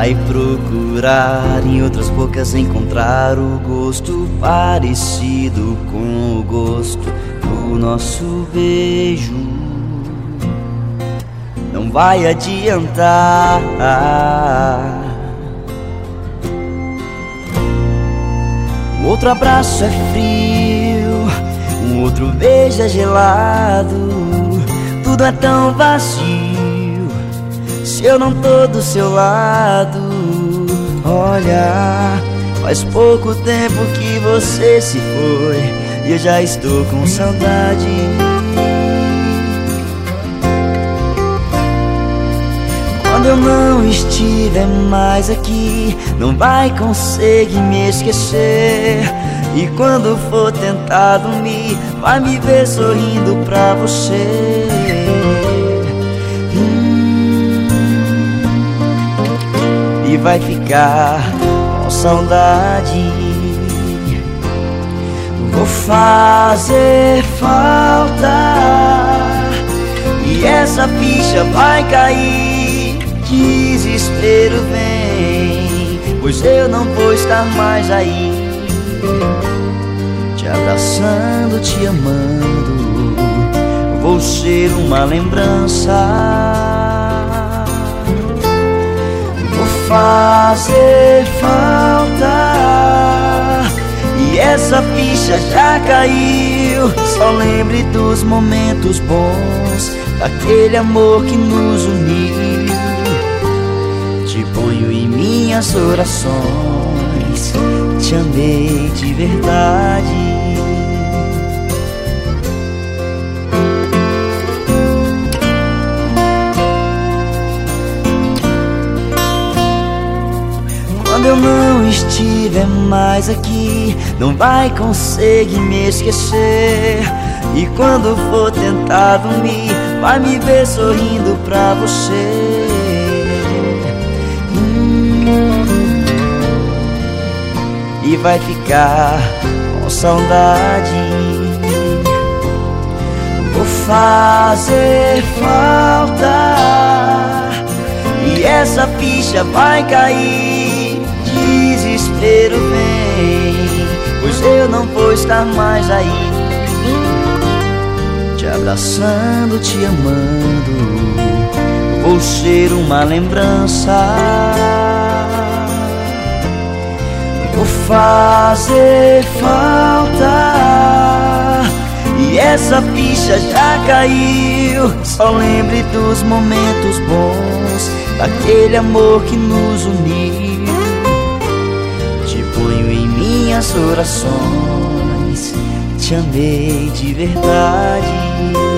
Vai procurar em outras bocas encontrar o gosto parecido com o gosto do nosso beijo. Não vai adiantar. Um outro abraço é frio, um outro beijo é gelado. Tudo é tão vazio se eu não tô do seu lado. Olha, faz pouco tempo que você se foi e eu já estou com saudade. Quando eu não estiver mais aqui, não vai conseguir me esquecer. E quando for tentar dormir, vai me ver sorrindo pra você. Vai ficar com saudade. Vou fazer falta e essa ficha vai cair. Desespero vem, pois eu não vou estar mais aí. Te abraçando, te amando, vou ser uma lembrança fazer falta. E essa ficha já caiu. Só lembre dos momentos bons, daquele amor que nos uniu. Te ponho em minhas orações, te amei de verdade. Não estiver mais aqui, não vai conseguir me esquecer. E quando for tentar dormir, vai me ver sorrindo pra você. Hum, e vai ficar com saudade. Vou fazer falta. E essa ficha vai cair desespero vem, pois eu não vou estar mais aí. Te abraçando, te amando, vou ser uma lembrança. Vou fazer falta. E essa ficha já caiu. Só lembre dos momentos bons, daquele amor que nos uniu orações te amei de verdade.